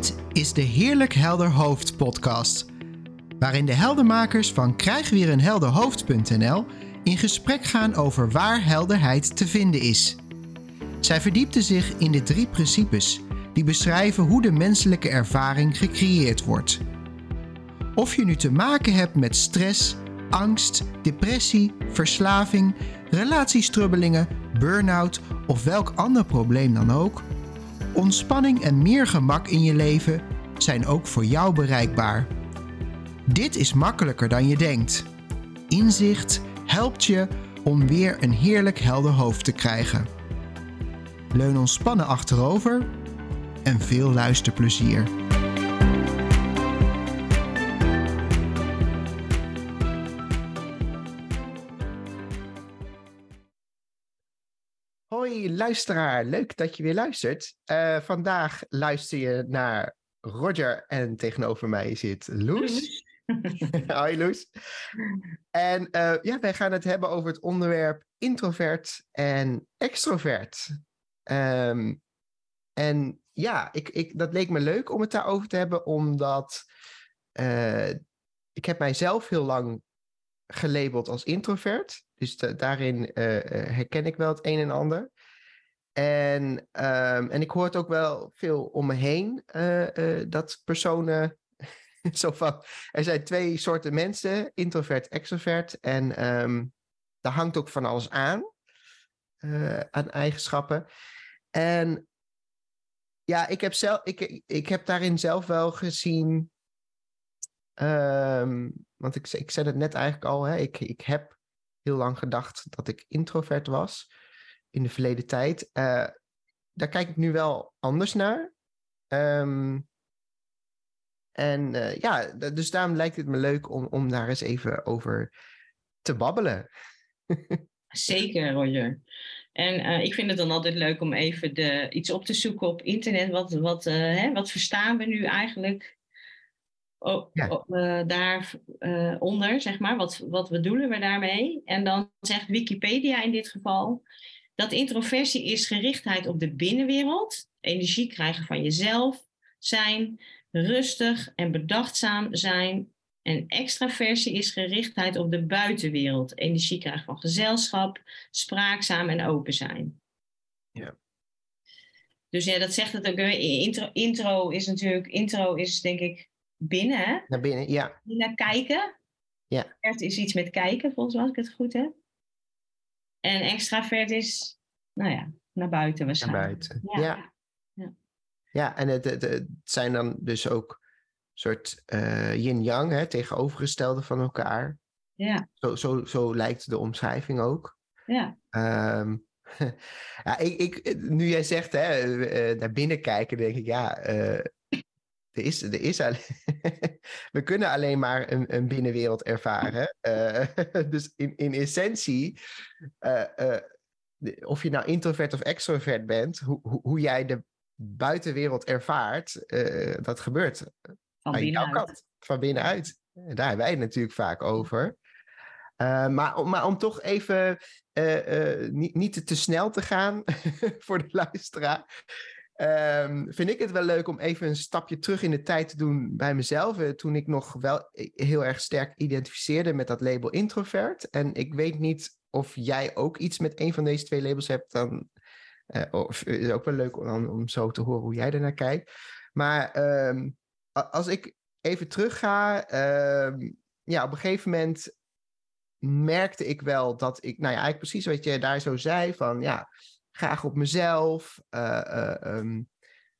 Dit is de Heerlijk Helder Hoofd podcast, waarin de heldermakers van krijgweerenhelderhoofd.nl in gesprek gaan over waar helderheid te vinden is. Zij verdiepten zich in de drie principes die beschrijven hoe de menselijke ervaring gecreëerd wordt. Of je nu te maken hebt met stress, angst, depressie, verslaving, relatiestrubbelingen, burn-out of welk ander probleem dan ook, ontspanning en meer gemak in je leven zijn ook voor jou bereikbaar. Dit is makkelijker dan je denkt. Inzicht helpt je om weer een heerlijk helder hoofd te krijgen. Leun ontspannen achterover en veel luisterplezier. Luisteraar, leuk dat je weer luistert. Uh, vandaag luister je naar Roger en tegenover mij zit Loes. Hoi Loes. En uh, ja, wij gaan het hebben over het onderwerp introvert en extrovert. Um, en ja, ik, ik, dat leek me leuk om het daarover te hebben, omdat uh, ik heb mijzelf heel lang gelabeld als introvert. Dus daarin uh, herken ik wel het een en ander. En, um, en ik hoor het ook wel veel om me heen, uh, dat personen zo van, er zijn twee soorten mensen, introvert, extrovert. En um, daar hangt ook van alles aan, aan eigenschappen. En ja, ik heb, zelf, ik, ik heb daarin zelf wel gezien. Um, want ik, ik zei het net eigenlijk al. Hè, ik, ik heb heel lang gedacht dat ik introvert was in de verleden tijd. Uh, daar kijk ik nu wel anders naar. Um, en uh, ja, dus daarom lijkt het me leuk om, om daar eens even over te babbelen. Zeker, Roger. En uh, ik vind het dan altijd leuk om even de, iets op te zoeken op internet. Wat, wat, uh, hè, wat verstaan we nu eigenlijk oh, ja. uh, daaronder, zeg maar? Wat, wat bedoelen we daarmee? En dan zegt Wikipedia in dit geval dat introversie is gerichtheid op de binnenwereld, energie krijgen van jezelf, zijn, rustig en bedachtzaam zijn en extraversie is gerichtheid op de buitenwereld. Energie krijgen van gezelschap, spraakzaam en open zijn. Ja. Dus ja, dat zegt het ook. Intro, intro is natuurlijk, intro is denk ik binnen. Hè? Naar binnen, ja. Naar kijken. Ja. Het is iets met kijken, volgens mij, als ik het goed heb. En extravert is, nou ja, naar buiten waarschijnlijk. Naar buiten, ja. Ja, ja. ja en het, het, het zijn dan dus ook soort uh, yin-yang, tegenovergestelde van elkaar. Ja. Zo, zo, zo lijkt de omschrijving ook. Ja. Um, ja, ik, ik, nu jij zegt hè, uh, naar binnen kijken, denk ik, ja, uh, er is, er is alleen, we kunnen alleen maar een, een binnenwereld ervaren. dus in, in essentie, of je nou introvert of extrovert bent, hoe, hoe, hoe jij de buitenwereld ervaart, dat gebeurt van binnenuit. Kant, van binnenuit. Daar hebben wij het natuurlijk vaak over. Maar, maar om toch even niet, niet te snel te gaan voor de luisteraar. Um, vind ik het wel leuk om even een stapje terug in de tijd te doen bij mezelf. toen ik nog wel heel erg sterk identificeerde met dat label introvert. En ik weet niet of jij ook iets met een van deze twee labels hebt. Dan of, is het ook wel leuk om, om zo te horen hoe jij ernaar kijkt. Maar um, als ik even terugga, uh, ja, op een gegeven moment merkte ik wel dat ik, nou ja, eigenlijk precies wat je daar zo zei, van ja, graag op mezelf. Uh, uh, um,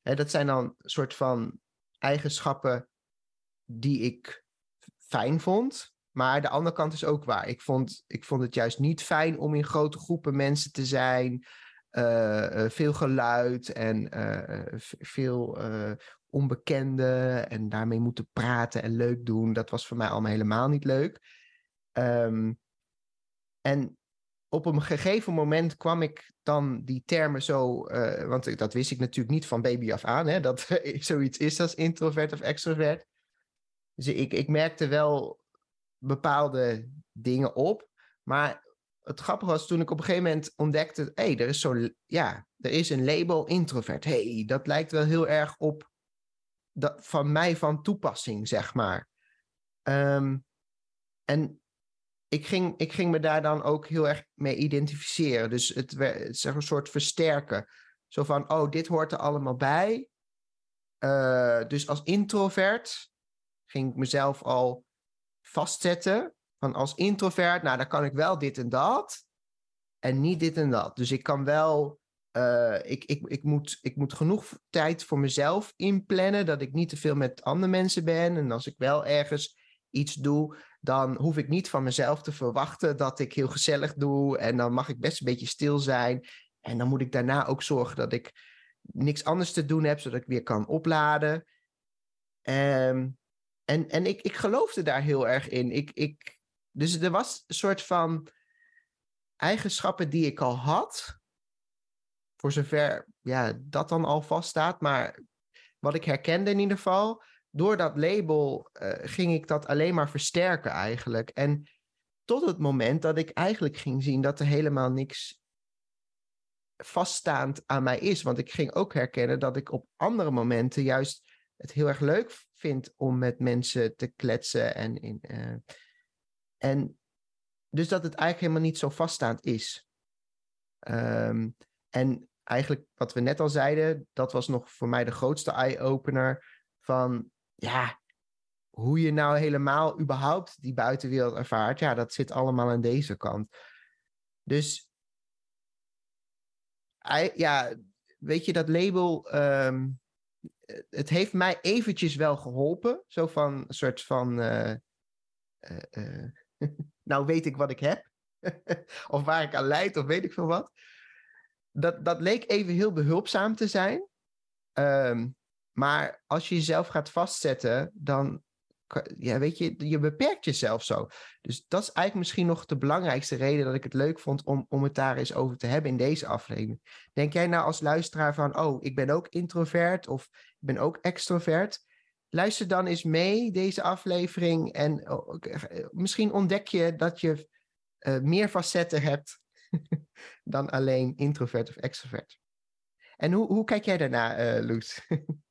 hè, dat zijn dan soort van eigenschappen die ik fijn vond. Maar de andere kant is ook waar. Ik vond, ik vond het juist niet fijn om in grote groepen mensen te zijn. Uh, veel geluid en veel onbekende en daarmee moeten praten en leuk doen. Dat was voor mij allemaal helemaal niet leuk. Um, en op een gegeven moment kwam ik dan die termen zo, uh, want dat wist ik natuurlijk niet van baby af aan, hè, dat zoiets is als introvert of extrovert. Dus ik, ik merkte wel bepaalde dingen op, maar het grappige was toen ik op een gegeven moment ontdekte, hé, hey, er is zo, ja, er is een label introvert. hey, dat lijkt wel heel erg op dat, van mij van toepassing, zeg maar. Ehm, en ik ging, ik ging me daar dan ook heel erg mee identificeren. Dus het, is een soort versterken. Zo van, oh, dit hoort er allemaal bij. Uh, dus als introvert ging ik mezelf al vastzetten. Van als introvert, nou, dan kan ik wel dit en dat. En niet dit en dat. Dus ik kan wel. Uh, ik, ik, ik, moet, ik moet genoeg tijd voor mezelf inplannen. Dat ik niet te veel met andere mensen ben. En als ik wel ergens iets doe, dan hoef ik niet van mezelf te verwachten dat ik heel gezellig doe. En dan mag ik best een beetje stil zijn. En dan moet ik daarna ook zorgen dat ik niks anders te doen heb, zodat ik weer kan opladen. Um, en en ik, ik geloofde daar heel erg in. Ik, ik, dus er was een soort van eigenschappen die ik al had. Voor zover ja, dat dan al vaststaat. Maar wat ik herkende in ieder geval. Door dat label uh, ging ik dat alleen maar versterken eigenlijk. En tot het moment dat ik eigenlijk ging zien dat er helemaal niks vaststaand aan mij is. Want ik ging ook herkennen dat ik op andere momenten juist het heel erg leuk vind om met mensen te kletsen. En, in, uh, en dus dat het eigenlijk helemaal niet zo vaststaand is. Um, en eigenlijk wat we net al zeiden, dat was nog voor mij de grootste eye-opener van ja, hoe je nou helemaal überhaupt die buitenwereld ervaart. Ja, dat zit allemaal aan deze kant. Dus ja, weet je, dat label, um, het heeft mij eventjes wel geholpen. Zo van een soort van, uh, uh, uh, nou weet ik wat ik heb. of waar ik aan leid, of weet ik veel wat. Dat, dat leek even heel behulpzaam te zijn. Um, maar als je jezelf gaat vastzetten, dan ja, weet je, je beperkt jezelf zo. Dus dat is eigenlijk misschien nog de belangrijkste reden dat ik het leuk vond om, om het daar eens over te hebben in deze aflevering. Denk jij nou als luisteraar van, oh, ik ben ook introvert of ik ben ook extrovert? Luister dan eens mee deze aflevering en oh, eh, misschien ontdek je dat je uh, meer facetten hebt dan alleen introvert of extrovert. En hoe, hoe kijk jij daarna, uh, Loes?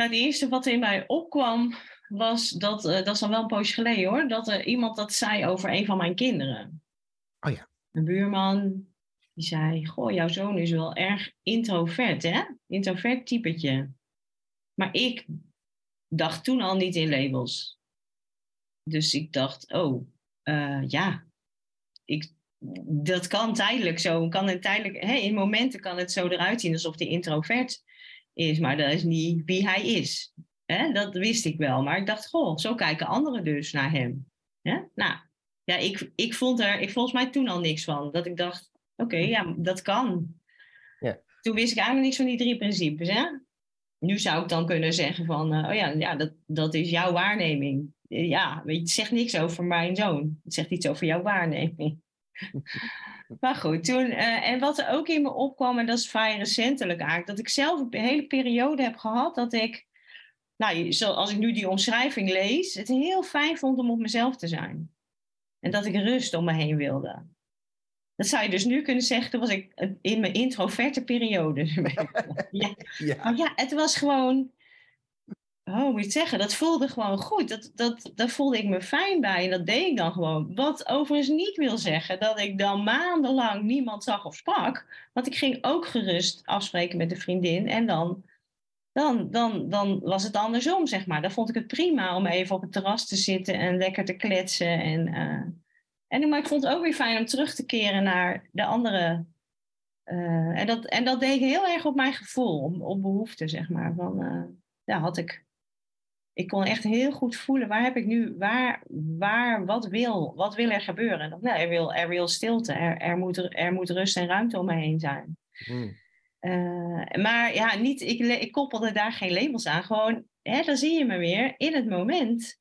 nou, het eerste wat in mij opkwam was dat, uh, dat is al wel een poosje geleden hoor, dat er iemand dat zei over een van mijn kinderen. Oh ja. Een buurman, die zei, goh, jouw zoon is wel erg introvert hè, introvert typetje. Maar ik dacht toen al niet in labels. Dus ik dacht, oh, uh, ja, ik, dat kan tijdelijk zo. Kan het tijdelijk, in momenten kan het zo eruit zien alsof hij introvert is, maar dat is niet wie hij is. Dat wist ik wel. Maar ik dacht, goh, zo kijken anderen dus naar hem. Nou, ja, ik, ik vond er ik, volgens mij toen al niks van. Dat ik dacht, oké, ja, dat kan. Ja. Toen wist ik eigenlijk niks van die drie principes. Hè? Nu zou ik dan kunnen zeggen van, uh, oh ja, ja dat, dat is jouw waarneming. Ja, weet je, het zegt niks over mijn zoon. Het zegt iets over jouw waarneming. maar goed, toen, uh, en wat er ook in me opkwam, en dat is vrij recentelijk eigenlijk, dat ik zelf een hele periode heb gehad dat ik nou, zoals ik nu die omschrijving lees, het heel fijn vond om op mezelf te zijn. En dat ik rust om me heen wilde. Dat zou je dus nu kunnen zeggen, toen was ik in mijn introverte periode. ja. ja. Maar ja, het was gewoon, oh, moet je zeggen, dat voelde gewoon goed. Dat, dat, daar voelde ik me fijn bij en dat deed ik dan gewoon. Wat overigens niet wil zeggen dat ik dan maandenlang niemand zag of sprak. Want ik ging ook gerust afspreken met een vriendin en dan dan, dan, dan was het andersom, zeg maar. Dan vond ik het prima om even op het terras te zitten en lekker te kletsen. En, uh, en, maar ik vond het ook weer fijn om terug te keren naar de andere. Uh, en, dat, en dat deed heel erg op mijn gevoel, op, behoefte, zeg maar. Van, uh, had ik, ik kon echt heel goed voelen, waar heb ik nu, waar, waar wat, wil, wat wil er gebeuren? Nou, er, wil, er wil stilte, er, er, moet, er moet rust en ruimte om me heen zijn. Hmm. Uh, maar ja, niet, ik, ik koppelde daar geen labels aan. Gewoon, hè, dan zie je me weer. In het moment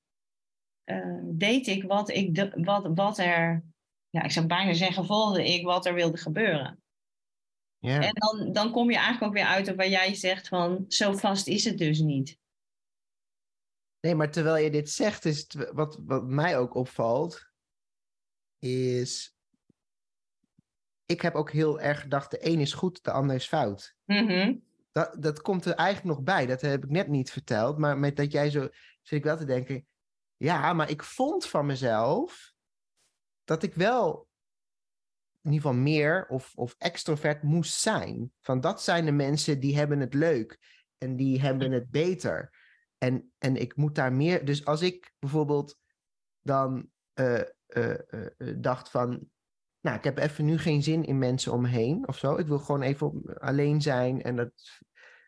uh, deed ik wat, ik de, wat, wat er, ja, ik zou bijna zeggen, volgde ik wat er wilde gebeuren. Yeah. En dan, dan kom je eigenlijk ook weer uit op waar jij zegt van, zo vast is het dus niet. Nee, maar terwijl je dit zegt, is het, wat, wat mij ook opvalt, is ik heb ook heel erg gedacht, de een is goed, de ander is fout. Mm dat, dat komt er eigenlijk nog bij. Dat heb ik net niet verteld. Maar met dat jij zo zit ik wel te denken. Ja, maar ik vond van mezelf dat ik wel in ieder geval meer of, of extrovert moest zijn. Van dat zijn de mensen die hebben het leuk en die hebben het beter. En, en ik moet daar meer. Dus als ik bijvoorbeeld dan uh, uh, uh, dacht van. Nou, ik heb even nu geen zin in mensen om me of zo. Ik wil gewoon even alleen zijn en dat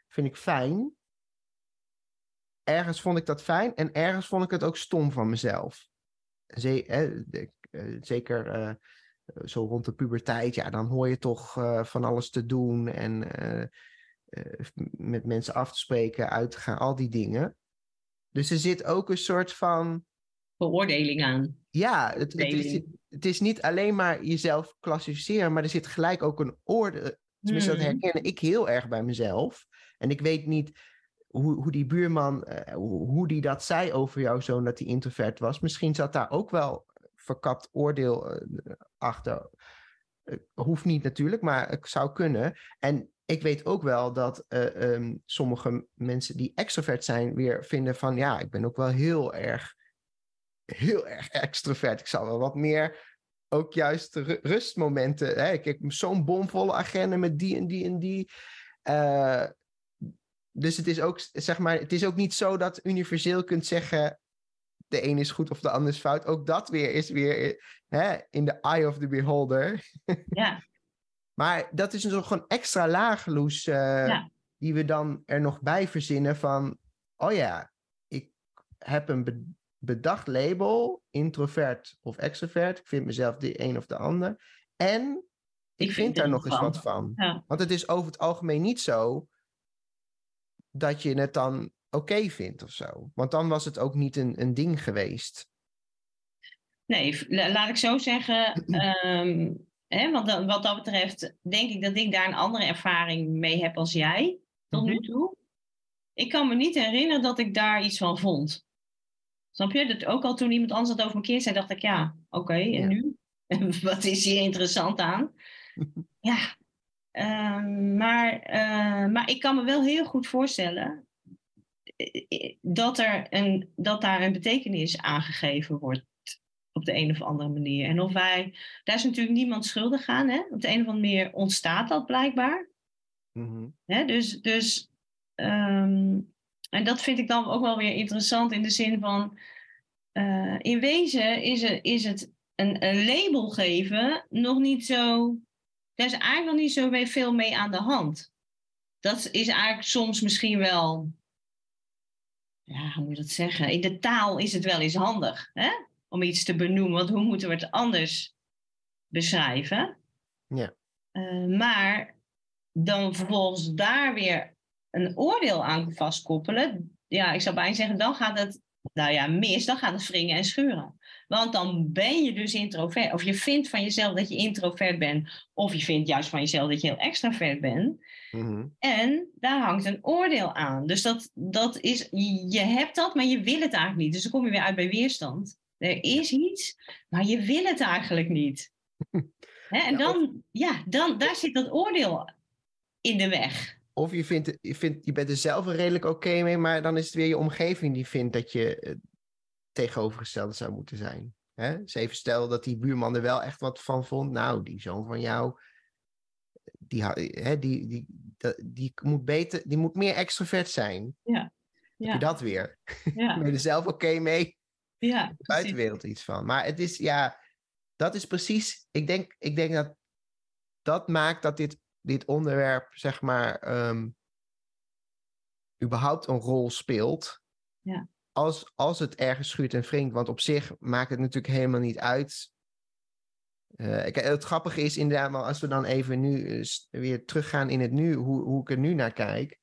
vind ik fijn. Ergens vond ik dat fijn en ergens vond ik het ook stom van mezelf. Zeker zo rond de puberteit, ja, dan hoor je toch van alles te doen en met mensen af te spreken, uit te gaan, al die dingen. Dus er zit ook een soort van. Beoordeling aan. Ja, het, het, is, het is niet alleen maar jezelf klassificeren, maar er zit gelijk ook een orde. Tenminste, dat hmm. herken ik heel erg bij mezelf. En ik weet niet hoe, hoe die buurman, uh, hoe die dat zei over jouw zoon, dat hij introvert was. Misschien zat daar ook wel verkapt oordeel uh, achter. Uh, hoeft niet natuurlijk, maar het zou kunnen. En ik weet ook wel dat uh, um, sommige mensen die extrovert zijn weer vinden van ja, ik ben ook wel heel erg, heel erg extrovert. Ik zal wel wat meer ook juist rustmomenten. Hè? Ik heb zo'n bomvolle agenda met die en die en die. Uh, dus het is ook, zeg maar, het is ook niet zo dat universeel kunt zeggen de een is goed of de ander is fout. Ook dat weer is weer hè, in the eye of the beholder. Ja. Maar dat is een gewoon extra laag, Loes, uh, die we dan er nog bij verzinnen van, oh ja, ik heb een bedacht label, introvert of extrovert. Ik vind mezelf de een of de ander. En ik, ik vind, daar nog eens wat van. Ja. Want het is over het algemeen niet zo dat je het dan oké vindt of zo. Want dan was het ook niet een, een ding geweest. Nee, laat ik zo zeggen. Um, Hè? Want wat dat betreft denk ik dat ik daar een andere ervaring mee heb als jij tot nu mhm. toe. Ik kan me niet herinneren dat ik daar iets van vond. Snap je? Dat ook al toen iemand anders dat over een keer zei, dacht ik ja, oké, en nu? wat is hier interessant aan? ja, ehm, maar, uh, maar ik kan me wel heel goed voorstellen eh, eh, dat, er een, dat daar een betekenis aangegeven wordt op de een of andere manier. En of wij, daar is natuurlijk niemand schuldig aan. Hè? Op de een of andere manier ontstaat dat blijkbaar. Mm hè? Dus, dus ehm, en dat vind ik dan ook wel weer interessant in de zin van, uh, in wezen is het, is het een, een label geven nog niet zo, daar is eigenlijk nog niet zo veel mee aan de hand. Dat is eigenlijk soms misschien wel, ja, hoe moet je dat zeggen? In de taal is het wel eens handig. Hè? Om iets te benoemen. Want hoe moeten we het anders beschrijven? Ja. Uh, maar dan vervolgens daar weer een oordeel aan vastkoppelen. Ja, ik zou bijna zeggen, dan gaat het, nou ja, mis, dan gaat het wringen en schuren. Want dan ben je dus introvert. Of je vindt van jezelf dat je introvert bent. Of je vindt juist van jezelf dat je heel extravert bent. Mm En daar hangt een oordeel aan. Dus dat, dat is, je hebt dat, maar je wil het eigenlijk niet. Dus dan kom je weer uit bij weerstand. Er is iets, maar je wil het eigenlijk niet. en dan, ja, dan, daar zit dat oordeel in de weg. Of je, vindt, je, vindt, je bent er zelf redelijk oké mee, maar dan is het weer je omgeving die vindt dat je uh, tegenovergestelde zou moeten zijn. Hè? Dus even stel dat die buurman er wel echt wat van vond. Nou, die zoon van jou, die, hè, die, die, die, die, moet, beter, die moet meer extrovert zijn. Ja. ja. Heb je dat weer? Ja. ben je er zelf oké mee? Ja, de buitenwereld iets van. Maar het is, ja, dat is precies, ik denk, ik denk dat dat maakt dat dit, dit onderwerp, zeg maar, um, überhaupt een rol speelt. Ja. Als, als het ergens schuurt en wringt, want op zich maakt het natuurlijk helemaal niet uit. Uh, ik, het grappige is inderdaad, als we dan even nu weer teruggaan in het nu, hoe, hoe ik er nu naar kijk,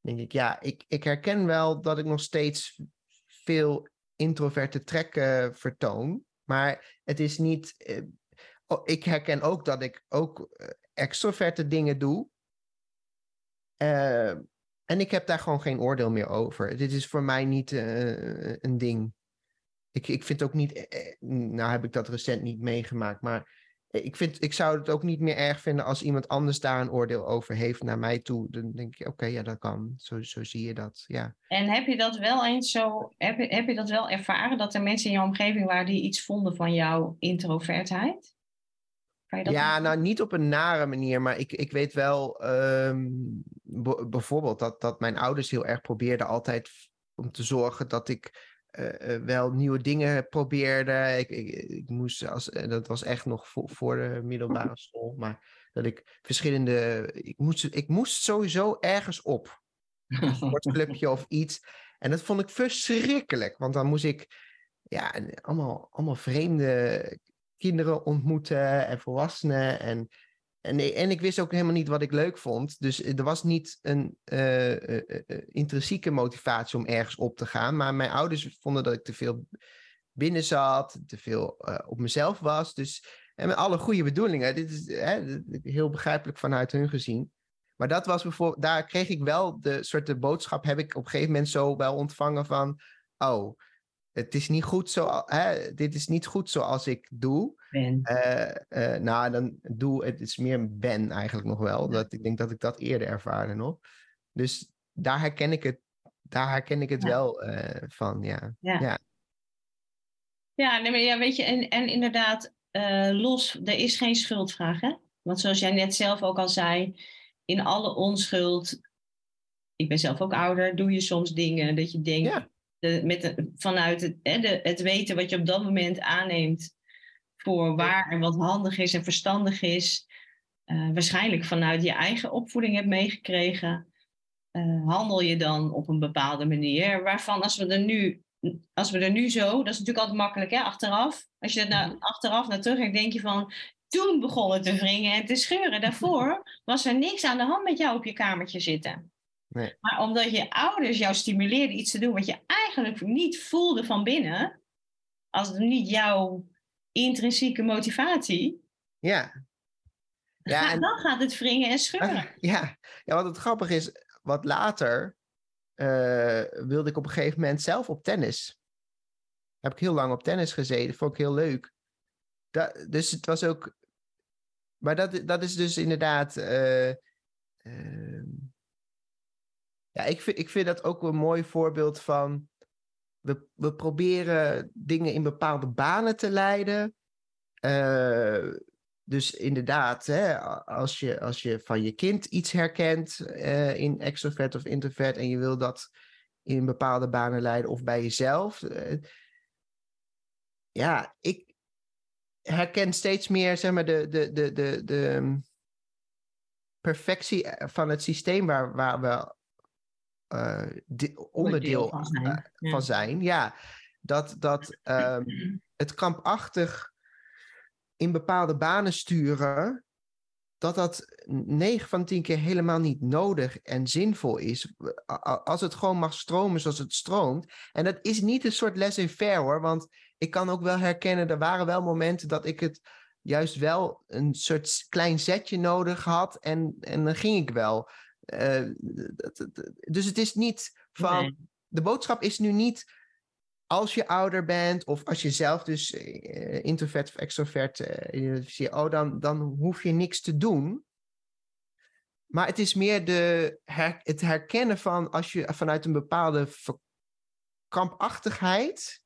denk ik, ja, ik, ik herken wel dat ik nog steeds veel introverte trekken vertoon. Maar het is niet. Eh, oh, ik herken ook dat ik ook eh, extroverte dingen doe. Uh, en ik heb daar gewoon geen oordeel meer over. Dit is voor mij niet een ding. Ik, ik vind ook niet. nou heb ik dat recent niet meegemaakt. Maar ik, vind, ik zou het ook niet meer erg vinden als iemand anders daar een oordeel over heeft naar mij toe. Dan denk ik, oké, ja, dat kan. Zo, zo zie je dat, ja. En heb je dat wel eens zo, heb je, heb je dat wel ervaren, dat er mensen in jouw omgeving waren die iets vonden van jouw introvertheid? ja, nou niet op een nare manier, maar ik, ik weet wel ehm, bijvoorbeeld dat, dat mijn ouders heel erg probeerden altijd om te zorgen dat ik uh, wel nieuwe dingen probeerde. Ik, ik, ik moest, als, eh, dat was echt nog voor, voor de middelbare school, maar dat ik verschillende. Ik moest, ik moest sowieso ergens op. Een sportclubje of iets. En dat vond ik verschrikkelijk, want dan moest ik ja, allemaal, allemaal vreemde kinderen ontmoeten en volwassenen. En en, en ik wist ook helemaal niet wat ik leuk vond. Dus er was niet een uh, intrinsieke motivatie om ergens op te gaan. Maar mijn ouders vonden dat ik te veel binnen zat, te veel op mezelf was. Dus en met alle goede bedoelingen. Dit is hè, heel begrijpelijk vanuit hun gezien. Maar dat was bijvoorbeeld, daar kreeg ik wel de soort de boodschap, heb ik op een gegeven moment zo wel ontvangen van, oh, het is niet goed zo, hè, dit is niet goed zoals ik doe. Ben. Uh, nou, dan doe het is meer ben eigenlijk nog wel. Dat, ik denk dat ik dat eerder ervaarde nog. Dus daar herken ik het, daar herken ik het wel uh, van, ja. Ja, ja. ja, nee, maar ja weet je, en, en inderdaad, los, er is geen schuldvraag, hè? Want zoals jij net zelf ook al zei, in alle onschuld, ik ben zelf ook ouder, doe je soms dingen dat je denkt, ja de, met vanuit het, hè, de, het weten wat je op dat moment aanneemt voor waar en wat handig is en verstandig is, uh, waarschijnlijk vanuit je eigen opvoeding hebt meegekregen, uh, handel je dan op een bepaalde manier. Waarvan als we er nu, als we er nu zo, dat is natuurlijk altijd makkelijk hè, achteraf. Als je er nou, achteraf naar terug denk je van, toen begon het te wringen en te scheuren. Daarvoor was er niks aan de hand met jou op je kamertje zitten. Nee. Maar omdat je ouders jou stimuleerden iets te doen wat je eigenlijk niet voelde van binnen, als het niet jouw intrinsieke motivatie, ja. ja en, dan gaat het wringen en scheuren. ja. ja, wat het grappig is, wat later uh, wilde ik op een gegeven moment zelf op tennis. Heb ik heel lang op tennis gezeten, vond ik heel leuk. Dat, dus het was ook. Maar dat, dat is dus inderdaad. Uh, uh, ja, ik vind, ik vind dat ook een mooi voorbeeld van. We, we proberen dingen in bepaalde banen te leiden. Uh, dus inderdaad, hè, als, je, als je van je kind iets herkent uh, in extrovert of introvert en je wil dat in bepaalde banen leiden of bij jezelf. Uh, ja, ik herken steeds meer zeg maar, de, de, de, de, de perfectie van het systeem waar, waar we uh, onderdeel van zijn. Uh, ja. Van zijn. ja. Dat, dat um, het kampachtig in bepaalde banen sturen, dat dat 9 van 10 keer helemaal niet nodig en zinvol is. Als het gewoon mag stromen zoals het stroomt. En dat is niet een soort laissez-faire hoor, want ik kan ook wel herkennen, er waren wel momenten dat ik het juist wel een soort klein zetje nodig had en, en dan ging ik wel. Uh, dus het is niet van. De boodschap is nu niet. Als je ouder bent, of als je zelf dus uh, introvert of extrovert uh, oh, dan, dan hoef je niks te doen. Maar het is meer de her, het herkennen van als je vanuit een bepaalde krampachtigheid.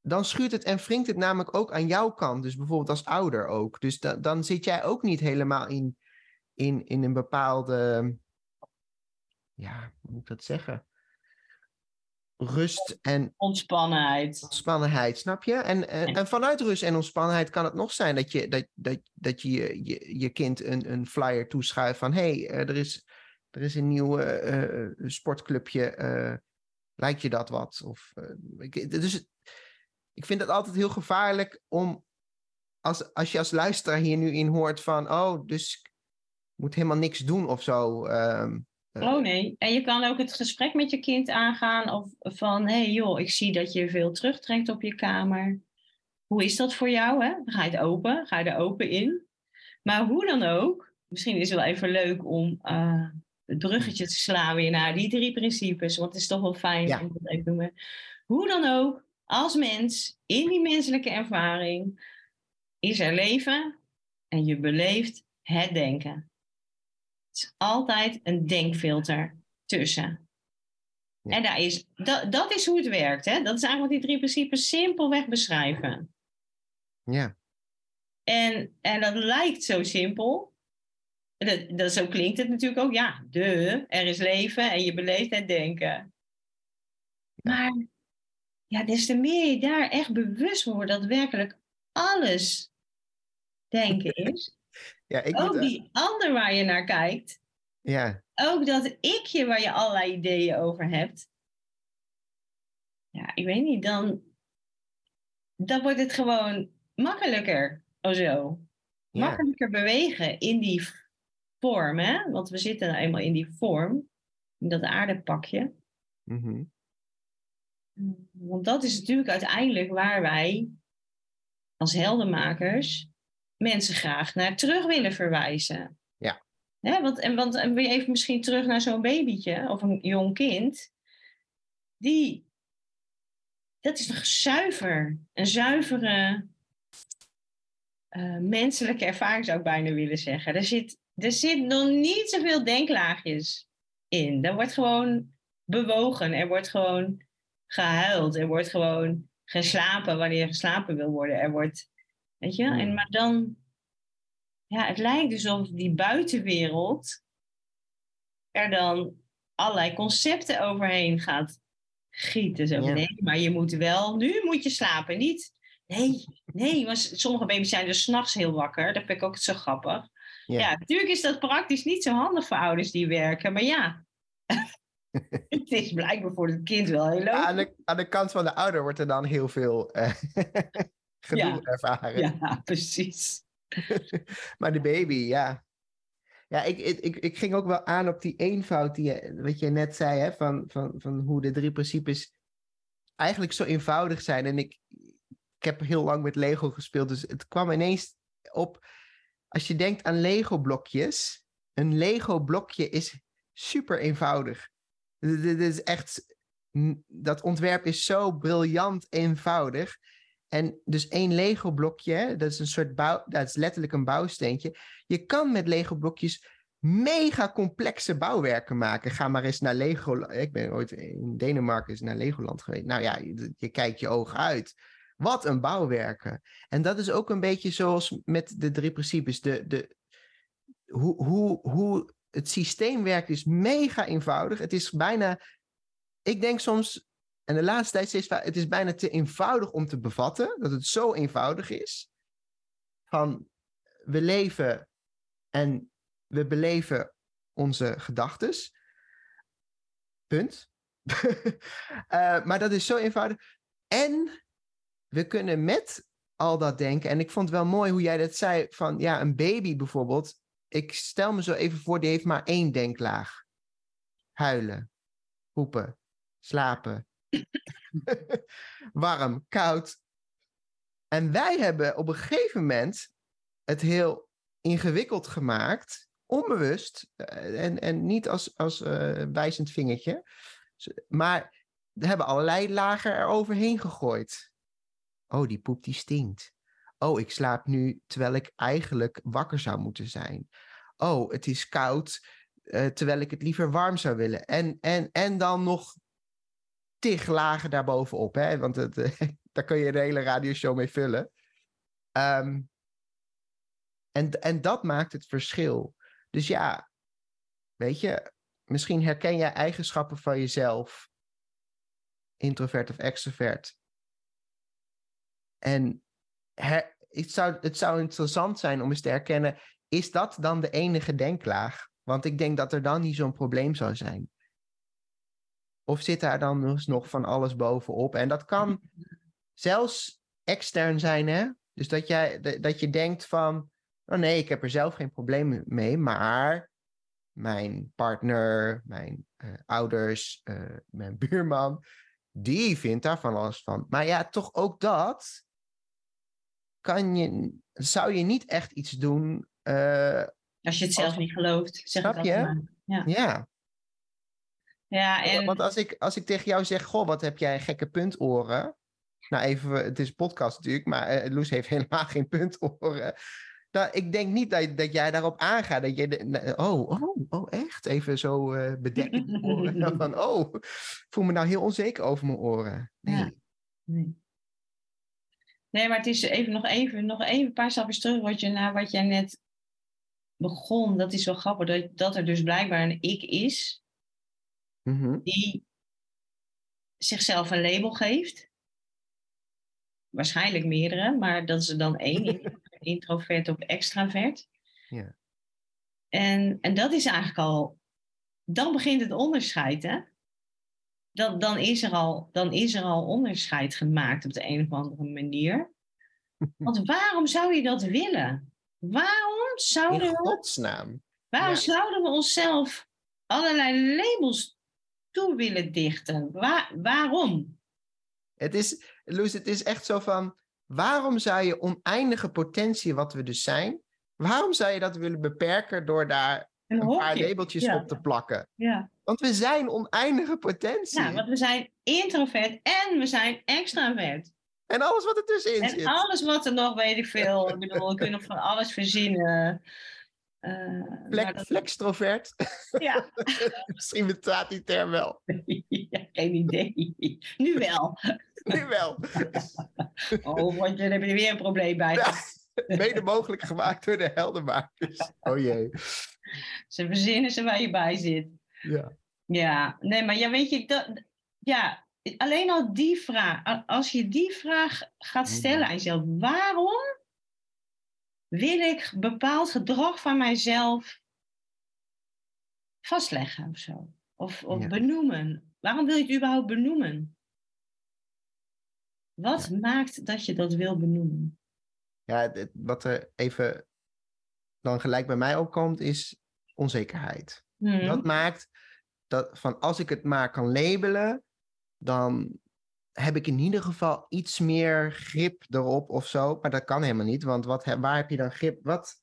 Dan schuurt het en wringt het namelijk ook aan jouw kant. Dus bijvoorbeeld als ouder ook. Dus da, dan zit jij ook niet helemaal in in, in een bepaalde, ja, hoe moet ik dat zeggen? Rust en... Ontspannenheid. Ontspannenheid, snap je? En, en, en, vanuit rust en ontspannenheid kan het nog zijn dat je dat, dat, dat je, je, je kind een, een flyer toeschuift van... hé, hey, uh, er, is, er is een nieuw uh, sportclubje, uh, lijkt je dat wat? Of, ik, dus ik vind het altijd heel gevaarlijk om... Als, als je als luisteraar hier nu in hoort van... oh, dus moet helemaal niks doen of zo. Eh. oh nee. En je kan ook het gesprek met je kind aangaan of van, hé hey, joh, ik zie dat je veel terugtrekt op je kamer. Hoe is dat voor jou? Hè? Ga je het open? Ga je er open in? Maar hoe dan ook, misschien is het wel even leuk om uh, het bruggetje te slaan weer naar die drie principes, want het is toch wel fijn ja. om dat even doen. Hoe dan ook, als mens, in die menselijke ervaring, is er leven en je beleeft het denken. Is altijd een denkfilter tussen. En daar is, dat, dat is hoe het werkt. Hè? Dat is eigenlijk wat die drie principes simpelweg beschrijven. Ja. En, en dat lijkt zo simpel. Dat, dat, zo klinkt het natuurlijk ook. Ja, de, er is leven en je beleeft het denken. Maar ja, des te meer je daar echt bewust wordt dat werkelijk alles denken is. ja, ik ook die ander waar je naar kijkt. Ja. Ook dat ikje waar je allerlei ideeën over hebt. Ja, ik weet niet, dan, dan wordt het gewoon makkelijker of zo. Makkelijker bewegen in die vorm, hè? Want we zitten nou eenmaal in die vorm, in dat aardepakje. Mm Want dat is natuurlijk uiteindelijk waar wij als heldenmakers mensen graag naar terug willen verwijzen. Ja. Hè? Want, en, want en even misschien terug naar zo'n babytje of een jong kind. Die, dat is toch zuiver. Een zuivere uh, menselijke ervaring zou ik bijna willen zeggen. Er zit, er zit nog niet zoveel denklaagjes in. Er wordt gewoon bewogen. Er wordt gewoon gehuild. Er wordt gewoon geslapen wanneer geslapen wil worden. Er wordt, weet je, en maar dan, ja, het lijkt dus alsof die buitenwereld er dan allerlei concepten overheen gaat gieten. Zo. Nee, maar je moet wel, nu moet je slapen, niet. Nee, nee, maar sommige baby's zijn dus s'nachts heel wakker. Dat vind ik ook zo grappig. Ja. ja, natuurlijk is dat praktisch niet zo handig voor ouders die werken, maar ja. het is blijkbaar voor het kind wel heel leuk. Aan de, aan de kant van de ouder wordt er dan heel veel gedoe ervaren. Ja, precies. maar de baby, ja. Ja, ik, ik, ik ging ook wel aan op die eenvoud die je, wat je net zei, hè, van, van, van hoe de drie principes eigenlijk zo eenvoudig zijn. En ik, ik heb heel lang met Lego gespeeld, dus het kwam ineens op. Als je denkt aan Lego-blokjes, een Lego-blokje is super eenvoudig. Dit is echt, dat ontwerp is zo briljant eenvoudig. En dus één Lego-blokje, dat is een soort bouw, dat is letterlijk een bouwsteentje. Je kan met Lego-blokjes mega complexe bouwwerken maken. Ga maar eens naar Lego. Ik ben ooit in Denemarken eens naar Legoland geweest. Nou ja, je, je kijkt je ogen uit. Wat een bouwwerken. En dat is ook een beetje zoals met de drie principes. De, de, hoe, hoe, hoe het systeem werkt is mega eenvoudig. Het is bijna, ik denk soms, en de laatste tijd is het is bijna te eenvoudig om te bevatten. Dat het zo eenvoudig is. Van we leven en we beleven onze gedachten. Punt. uh, maar dat is zo eenvoudig. En we kunnen met al dat denken. En ik vond het wel mooi hoe jij dat zei. Van ja, een baby bijvoorbeeld. Ik stel me zo even voor, die heeft maar één denklaag: huilen, roepen, slapen, warm, koud. En wij hebben op een gegeven moment het heel ingewikkeld gemaakt, onbewust eh, en, en niet als, als uh, wijzend vingertje, maar we hebben allerlei lagen eroverheen gegooid. Oh, die poep die stinkt. Oh, ik slaap nu terwijl ik eigenlijk wakker zou moeten zijn. Oh, het is koud uh, terwijl ik het liever warm zou willen. En, en, en dan nog tig lagen daarbovenop. Hè? Want het, uh, daar kun je de hele radioshow mee vullen. Um, en, en dat maakt het verschil. Dus ja, weet je, misschien herken jij eigenschappen van jezelf, introvert of extrovert. En het, zou, het zou interessant zijn om eens te herkennen, is dat dan de enige denklaag? Want ik denk dat er dan niet zo'n probleem zou zijn. Of zit daar dan dus nog van alles bovenop? En dat kan zelfs extern zijn, hè? Dus dat, jij, dat je denkt van, oh nee, ik heb er zelf geen probleem mee, maar mijn partner, mijn uh, ouders, uh, mijn buurman, die vindt daar van alles van. Maar ja, toch ook dat kan je, zou je niet echt iets doen. Uh, als je het zelf niet gelooft, zeg snap ik je? Ja. ja. Ja, en... Want als ik, als ik tegen jou zeg, goh, wat heb jij gekke puntoren? nou even, het is podcast natuurlijk, maar uh, Loes heeft helemaal geen puntoren. Nou, ik denk niet dat, dat jij daarop aangaat. Dat je de, oh, oh, oh, echt? Even zo uh, bedekken van, oh, ik voel me nou heel onzeker over mijn oren. Nee. Ja. nee. Nee, maar het is even nog even, nog even een paar stapjes terug wat je, naar wat jij net begon. Dat is wel grappig, dat, dat er dus blijkbaar een ik is mhm. die zichzelf een label geeft. Waarschijnlijk meerdere, maar dat is er dan één, introvert of extravert. Ja. En, en dat is eigenlijk al, dan begint het onderscheid, hè? dan, dan, is er al, dan is er al onderscheid gemaakt op de een of andere manier. Want waarom zou je dat willen? Waarom zouden In godsnaam. waarom zouden we onszelf allerlei labels toe willen dichten? waarom? Het is, Loes, het is echt zo van, waarom zou je oneindige potentie, wat we dus zijn, waarom zou je dat willen beperken door daar een, een paar labeltjes op te plakken? Ja. Want we zijn oneindige potentie. Ja, want we zijn introvert en we zijn extravert. En alles wat er tussenin en zit. En alles wat er nog, weet ik veel. ik bedoel, we kunnen van alles verzinnen. Uh, dat... Flextrovert. Ja. Misschien bestaat die term wel. ja, geen idee. Nu wel. nu wel. oh, want dan heb je er weer een probleem bij. Ja, mede mogelijk gemaakt door de heldenmakers. Oh jee. Ze verzinnen ze waar je bij zit. Ja. Ja, nee, maar ja, weet je, dat, ja, alleen al die vraag, als je die vraag gaat mhm. stellen aan jezelf, waarom wil ik bepaald gedrag van mijzelf vastleggen of zo? Of, of benoemen? Waarom wil je het überhaupt benoemen? Wat maakt dat je dat wil benoemen? Ja, wat er even dan gelijk bij mij opkomt, is onzekerheid. Dat hmm. maakt dat van als ik het maar kan labelen, dan heb ik in ieder geval iets meer grip erop of zo. Maar dat kan helemaal niet, want wat, waar heb je dan grip? Wat,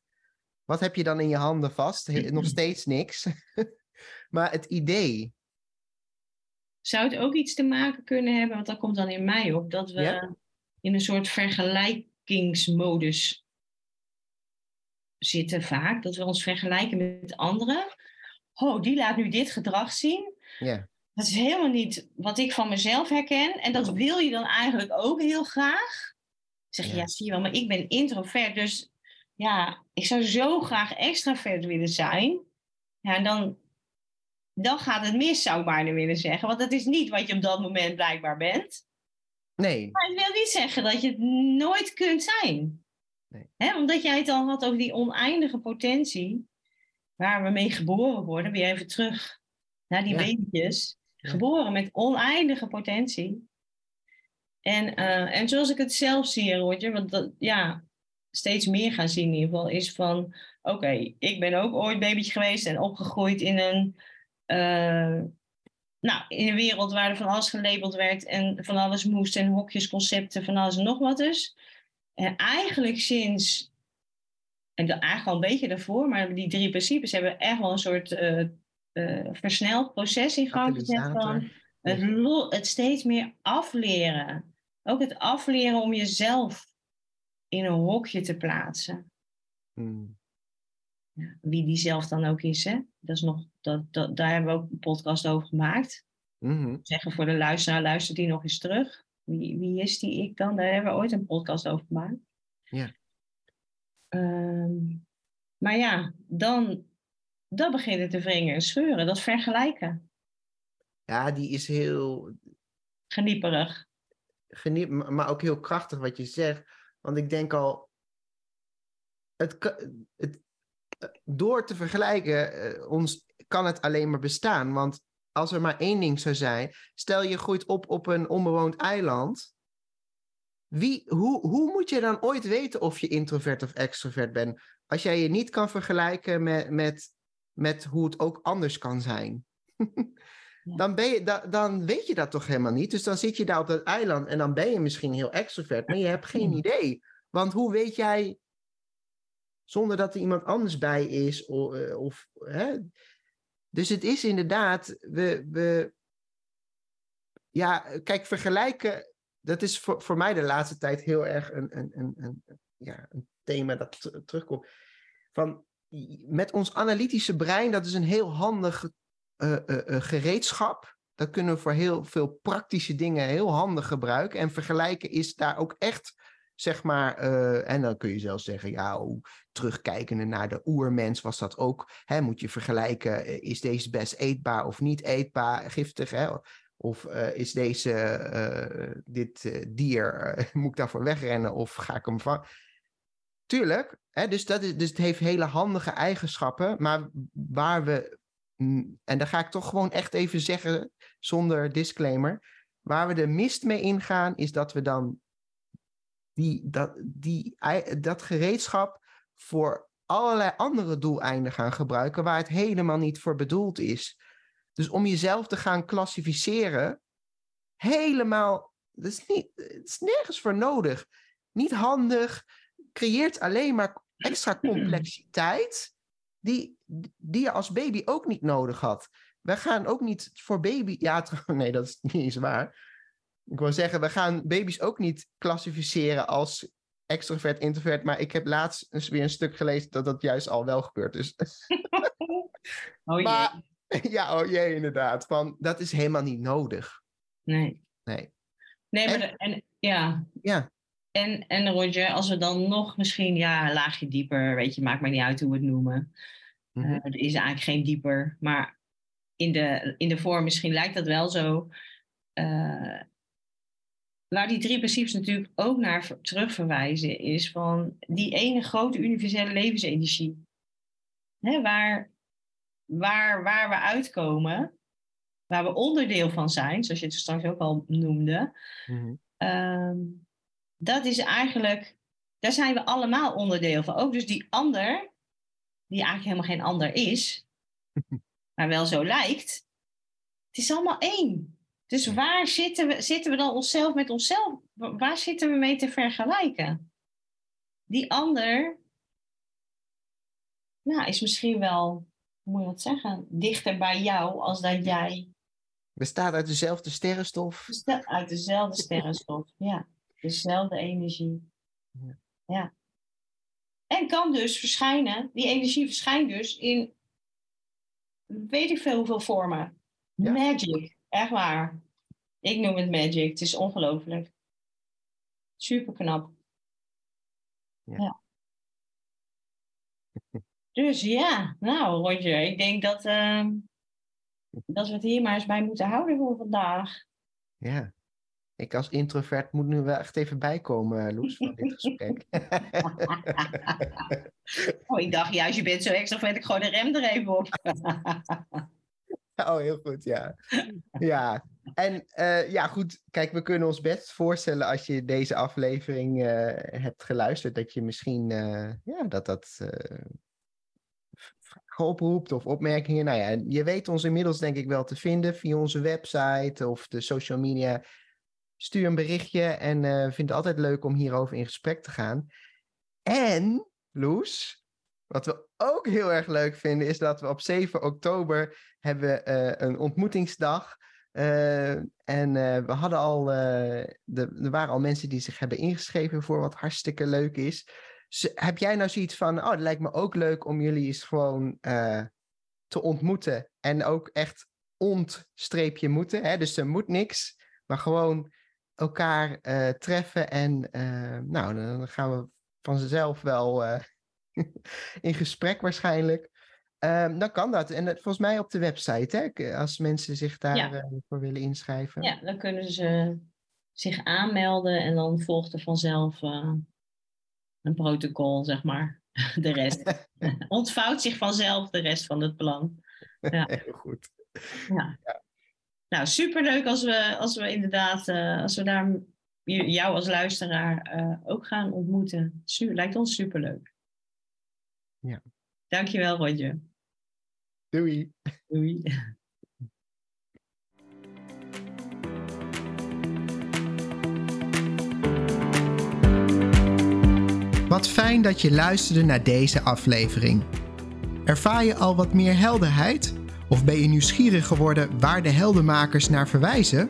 wat heb je dan in je handen vast? Nog steeds niks. maar het idee. Zou het ook iets te maken kunnen hebben, want dat komt dan in mij op, dat we in een soort vergelijkingsmodus zitten vaak. Dat we ons vergelijken met anderen oh, die laat nu dit gedrag zien. Ja. Dat is helemaal niet wat ik van mezelf herken. En dat wil je dan eigenlijk ook heel graag. Zeg je, ja, zie je wel, maar ik ben introvert. Dus ja, ik zou zo graag extravert willen zijn. Ja, en dan, dan gaat het mis, zou ik bijna willen zeggen. Want dat is niet wat je op dat moment blijkbaar bent. Nee. Maar het wil niet zeggen dat je het nooit kunt zijn. Nee. omdat jij het al had over die oneindige potentie waar we mee geboren worden, weer even terug naar die ja. babytjes. Geboren met oneindige potentie. En, uh, en zoals ik het zelf zie, Roger, want dat, ja, steeds meer gaan zien in ieder geval, is van, oké, ik ben ook ooit babytje geweest en opgegroeid in een, uh, nou, in een wereld waar er van alles gelabeld werd en van alles moest en hokjes, concepten, van alles en nog wat dus. En eigenlijk sinds en eigenlijk al een beetje daarvoor, maar die drie principes hebben echt wel een soort uh, uh, versneld proces in gang gezet van het, het, steeds meer afleren. Ook het afleren om jezelf in een hokje te plaatsen. Hmm. Ja, wie die zelf dan ook is, hè? Dat is nog, dat, dat, daar hebben we ook een podcast over gemaakt. Mm Zeggen voor de luisteraar, luister die nog eens terug. Wie, wie is die ik dan? Daar hebben we ooit een podcast over gemaakt. Ja. Ehm, maar ja, dan, dan begint het te wringen en scheuren. Dat vergelijken. Ja, die is heel... Genieperig. Geniep, maar ook heel krachtig wat je zegt. Want ik denk al... Het, het, door te vergelijken, eh, ons kan het alleen maar bestaan. Want als er maar één ding zou zijn... Stel je groeit op op een onbewoond eiland... Wie, hoe, hoe moet je dan ooit weten of je introvert of extrovert bent? Als jij je niet kan vergelijken met, met, met hoe het ook anders kan zijn. dan, ben je, da, dan weet je dat toch helemaal niet. Dus dan zit je daar op dat eiland en dan ben je misschien heel extrovert, maar je hebt geen idee. Want hoe weet jij, zonder dat er iemand anders bij is, of, eh, of hè? Dus het is inderdaad, we, we, ja, kijk, vergelijken dat is voor, voor mij de laatste tijd heel erg een, een, een, een, ja, een thema dat terugkomt. Van, met ons analytische brein, dat is een heel handig uh, gereedschap. Dat kunnen we voor heel veel praktische dingen heel handig gebruiken. En vergelijken is daar ook echt, zeg maar, en dan kun je zelfs zeggen, ja, terugkijkende naar de oermens was dat ook. Hè, moet je vergelijken, is deze best eetbaar of niet eetbaar, giftig, hè? Of is deze, dit dier, moet ik daarvoor wegrennen of ga ik hem vangen? Tuurlijk, hè, dus, dat is, dus het heeft hele handige eigenschappen, maar waar we, en daar ga ik toch gewoon echt even zeggen zonder disclaimer, waar we de mist mee ingaan, is dat we dan die, dat, die, dat gereedschap voor allerlei andere doeleinden gaan gebruiken waar het helemaal niet voor bedoeld is. Dus om jezelf te gaan klassificeren, helemaal, dat is, is nergens voor nodig. Niet handig, creëert alleen maar extra complexiteit die, die je als baby ook niet nodig had. We gaan ook niet voor baby. Ja, nee, dat is niet eens waar. Ik wil zeggen, we gaan baby's ook niet klassificeren als extrovert, introvert. Maar ik heb laatst eens weer een stuk gelezen dat dat juist al wel gebeurt. Dus. oh jee. Maar, ja, oh jee, inderdaad. Van, dat is helemaal niet nodig. Nee. Nee. Nee, maar en, en ja. Ja. En, en Roger, als we dan nog misschien ja, een laagje dieper, weet je, maakt mij niet uit hoe we het noemen. Mm -hmm. uh, er is eigenlijk geen dieper, maar in de, in de vorm misschien lijkt dat wel zo. Uh, waar die drie principes natuurlijk ook naar terugverwijzen, is van die ene grote universele levensenergie. Hè, waar, waar, waar we uitkomen, waar we onderdeel van zijn, zoals je het straks ook al noemde. Mm -hmm. Dat is eigenlijk, daar zijn we allemaal onderdeel van. Ook dus die ander, die eigenlijk helemaal geen ander is, maar wel zo lijkt. Het is allemaal één. Dus waar zitten we, zitten we dan onszelf met onszelf? Waar zitten we mee te vergelijken? Die ander nou, is misschien wel, hoe moet je dat zeggen, dichter bij jou als dat jij. Bestaat uit dezelfde sterrenstof. Bestaat uit dezelfde sterrenstof, ja. Dezelfde energie. Ja. ja. En kan dus verschijnen, die energie verschijnt dus in weet ik veel hoeveel vormen. Ja. Magic, echt waar. Ik noem het magic, het is ongelooflijk. Super knap. Ja. ja. Dus ja, nou Roger, ik denk dat, uh, dat we het hier maar eens bij moeten houden voor vandaag. Ja, ik als introvert moet nu wel echt even bijkomen, eh, Loes, van dit gesprek. oh, ik dacht juist, je bent zo extrovert, ik gewoon de rem er even op. oh, heel goed, ja. Ja, en uh, ja, goed, kijk, we kunnen ons best voorstellen als je deze aflevering uh, hebt geluisterd, dat je misschien, ja, dat dat oproept of opmerkingen. Nou ja, je weet ons inmiddels denk ik wel te vinden via onze website of de social media stuur een berichtje en uh, vind het altijd leuk om hierover in gesprek te gaan. En, Loes, wat we ook heel erg leuk vinden, is dat we op 7 oktober hebben uh, een ontmoetingsdag. Uh, en we hadden al, de, er waren al mensen die zich hebben ingeschreven voor wat hartstikke leuk is. Heb jij nou zoiets van, oh, het lijkt me ook leuk om jullie eens gewoon te ontmoeten. En ook echt ontstreepje moeten. Hè? Dus er moet niks, maar gewoon elkaar uh, treffen. En uh, nou, dan gaan we vanzelf wel uh, in gesprek waarschijnlijk. Um, dan kan dat. En volgens mij op de website, hè, als mensen zich daarvoor ja. voor willen inschrijven. Ja, dan kunnen ze zich aanmelden en dan volgt er vanzelf een protocol, zeg maar. De rest. Ontvouwt zich vanzelf de rest van het plan. Ja. Heel goed. Ja. ja. Nou, superleuk als we, als we inderdaad, uh, als we daar jou als luisteraar uh, ook gaan ontmoeten. Su lijkt ons superleuk. Ja. Dankjewel, Roger. Doei. Doei. Wat fijn dat je luisterde naar deze aflevering. Ervaar je al wat meer helderheid? Of ben je nieuwsgierig geworden waar de heldenmakers naar verwijzen?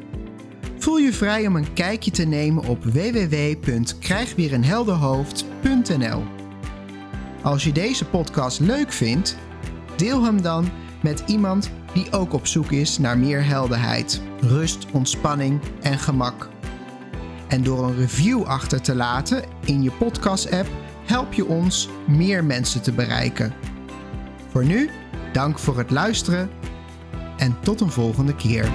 Voel je vrij om een kijkje te nemen op www.krijgweerenhelderhoofd.nl. Als je deze podcast leuk vindt, deel hem dan met iemand die ook op zoek is naar meer helderheid, rust, ontspanning en gemak. En door een review achter te laten in je podcast-app help je ons meer mensen te bereiken. Voor nu, dank voor het luisteren en tot een volgende keer.